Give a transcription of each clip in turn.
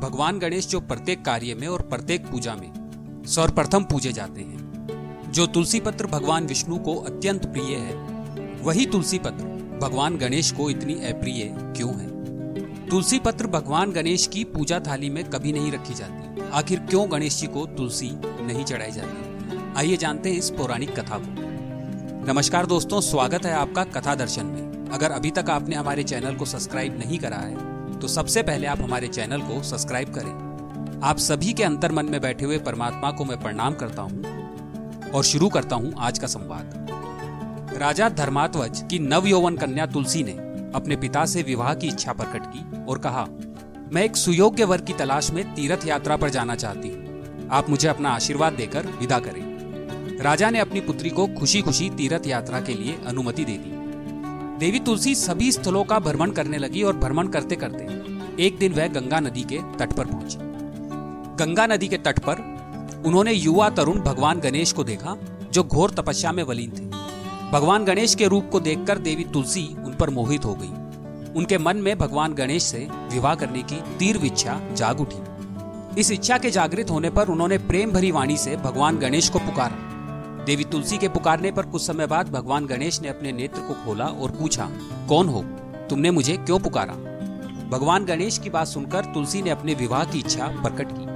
भगवान गणेश जो प्रत्येक कार्य में और प्रत्येक पूजा में सर्वप्रथम पूजे जाते हैं। जो तुलसी पत्र भगवान विष्णु को अत्यंत प्रिय है, वही तुलसी पत्र भगवान गणेश को इतनी अप्रिय क्यों है? तुलसी पत्र भगवान गणेश की पूजा थाली में कभी नहीं रखी जाती। आखिर क्यों गणेश जी को तुलसी नहीं चढ़ाई जाती? आइए जानते हैं इस पौराणिक कथा को। नमस्कार दोस्तों, स्वागत है आपका कथा दर्शन में। अगर अभी तक आपने हमारे चैनल को सब्सक्राइब नहीं करा है तो सबसे पहले आप हमारे चैनल को सब्सक्राइब करें। आप सभी के अंतर मन में बैठे हुए परमात्मा को मैं प्रणाम करता हूँ और शुरू करता हूँ आज का संवाद। राजा धर्मात्वज की नव यौवन कन्या तुलसी ने अपने पिता से विवाह की इच्छा प्रकट की और कहा, मैं एक सुयोग्य वर की तलाश में तीर्थ यात्रा पर जाना चाहती हूँ। आप मुझे अपना आशीर्वाद देकर विदा करें। राजा ने अपनी पुत्री को खुशी खुशी तीर्थ यात्रा के लिए अनुमति दे दी। देवी तुलसी सभी स्थलों का भ्रमण करने लगी और भ्रमण करते करते एक दिन वह गंगा नदी के तट पर पहुँची। गंगा नदी के तट पर उन्होंने युवा तरुण भगवान गणेश को देखा, जो घोर तपस्या में वलीन थे। भगवान गणेश के रूप को देखकर देवी तुलसी उन पर मोहित हो गई। उनके मन में भगवान गणेश से विवाह करने की तीव्र इच्छा जाग उठी। इस इच्छा के जागृत होने पर उन्होंने प्रेम भरी वाणी से भगवान गणेश को पुकारा। देवी तुलसी के पुकारने पर कुछ समय बाद भगवान गणेश ने अपने नेत्र को खोला और पूछा, कौन हो? तुमने मुझे क्यों पुकारा? भगवान गणेश की बात सुनकर तुलसी ने अपने विवाह की इच्छा प्रकट की।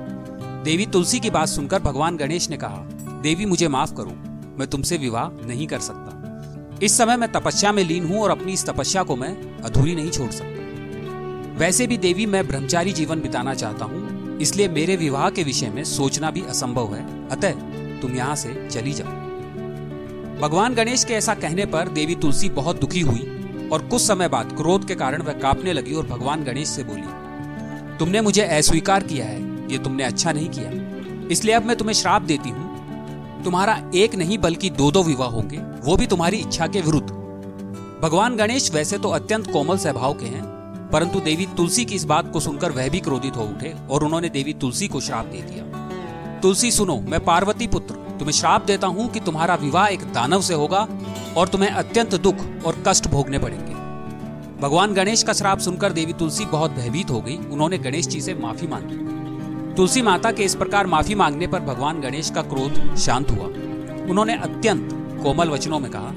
देवी तुलसी की बात सुनकर भगवान गणेश ने कहा, देवी, मुझे माफ़ करो, मैं तुमसे विवाह नहीं कर सकता। इस समय मैं तपस्या में लीन हूँ और अपनी इस तपस्या को मैं अधूरी नहीं छोड़ सकता। वैसे भी देवी, मैं ब्रह्मचारी जीवन बिताना चाहता हूँ, इसलिए मेरे विवाह के विषय में सोचना भी असंभव है। अतः तुम यहाँ से चली जाओ। भगवान गणेश के ऐसा कहने पर देवी तुलसी बहुत दुखी हुई और कुछ समय बाद क्रोध के कारण वह कांपने लगी और भगवान गणेश से बोली, तुमने मुझे अस्वीकार किया है, ये तुमने अच्छा नहीं किया। इसलिए अब मैं तुम्हें श्राप देती हूँ। तुम्हारा एक नहीं बल्कि दो दो विवाह होंगे, वो भी तुम्हारी इच्छा के विरुद्ध। भगवान गणेश वैसे तो अत्यंत कोमल स्वभाव के हैं, परंतु देवी तुलसी की इस बात को सुनकर वह भी क्रोधित हो उठे और उन्होंने देवी तुलसी को श्राप दे दिया। तुलसी सुनो, मैं पार्वती पुत्र। तुम्हें श्राप देता हूँ कि तुम्हारा विवाह एक दानव से होगा और तुम्हें अत्यंत दुख और कष्ट भोगने पड़ेंगे। भगवान गणेश का श्राप सुनकर देवी तुलसी बहुत भयभीत हो गई। उन्होंने गणेश जी से माफ़ी मांगी। तुलसी माता के इस प्रकार माफ़ी मांगने पर भगवान गणेश का क्रोध शांत हुआ। उन्होंने अत्यंत कोमल वचनों में कहा,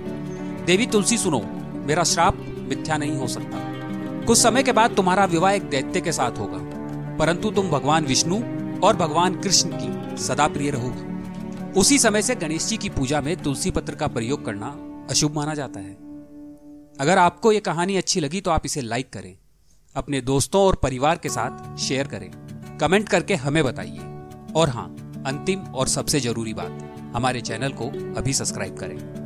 देवी तुलसी सुनो, मेरा श्राप मिथ्या नहीं हो सकता। कुछ समय के बाद तुम्हारा विवाह एक दैत्य के साथ होगा। परंतु तुम भगवान विष्णु और भगवान कृष्ण की सदा प्रिय रहो। उसी समय से गणेश जी की पूजा में तुलसी पत्र का प्रयोग करना अशुभ माना जाता है। अगर आपको यह कहानी अच्छी लगी तो आप इसे लाइक करें, अपने दोस्तों और परिवार के साथ शेयर करें, कमेंट करके हमें बताइए। और हाँ अंतिम और सबसे ज़रूरी बात, हमारे चैनल को अभी सब्सक्राइब करें।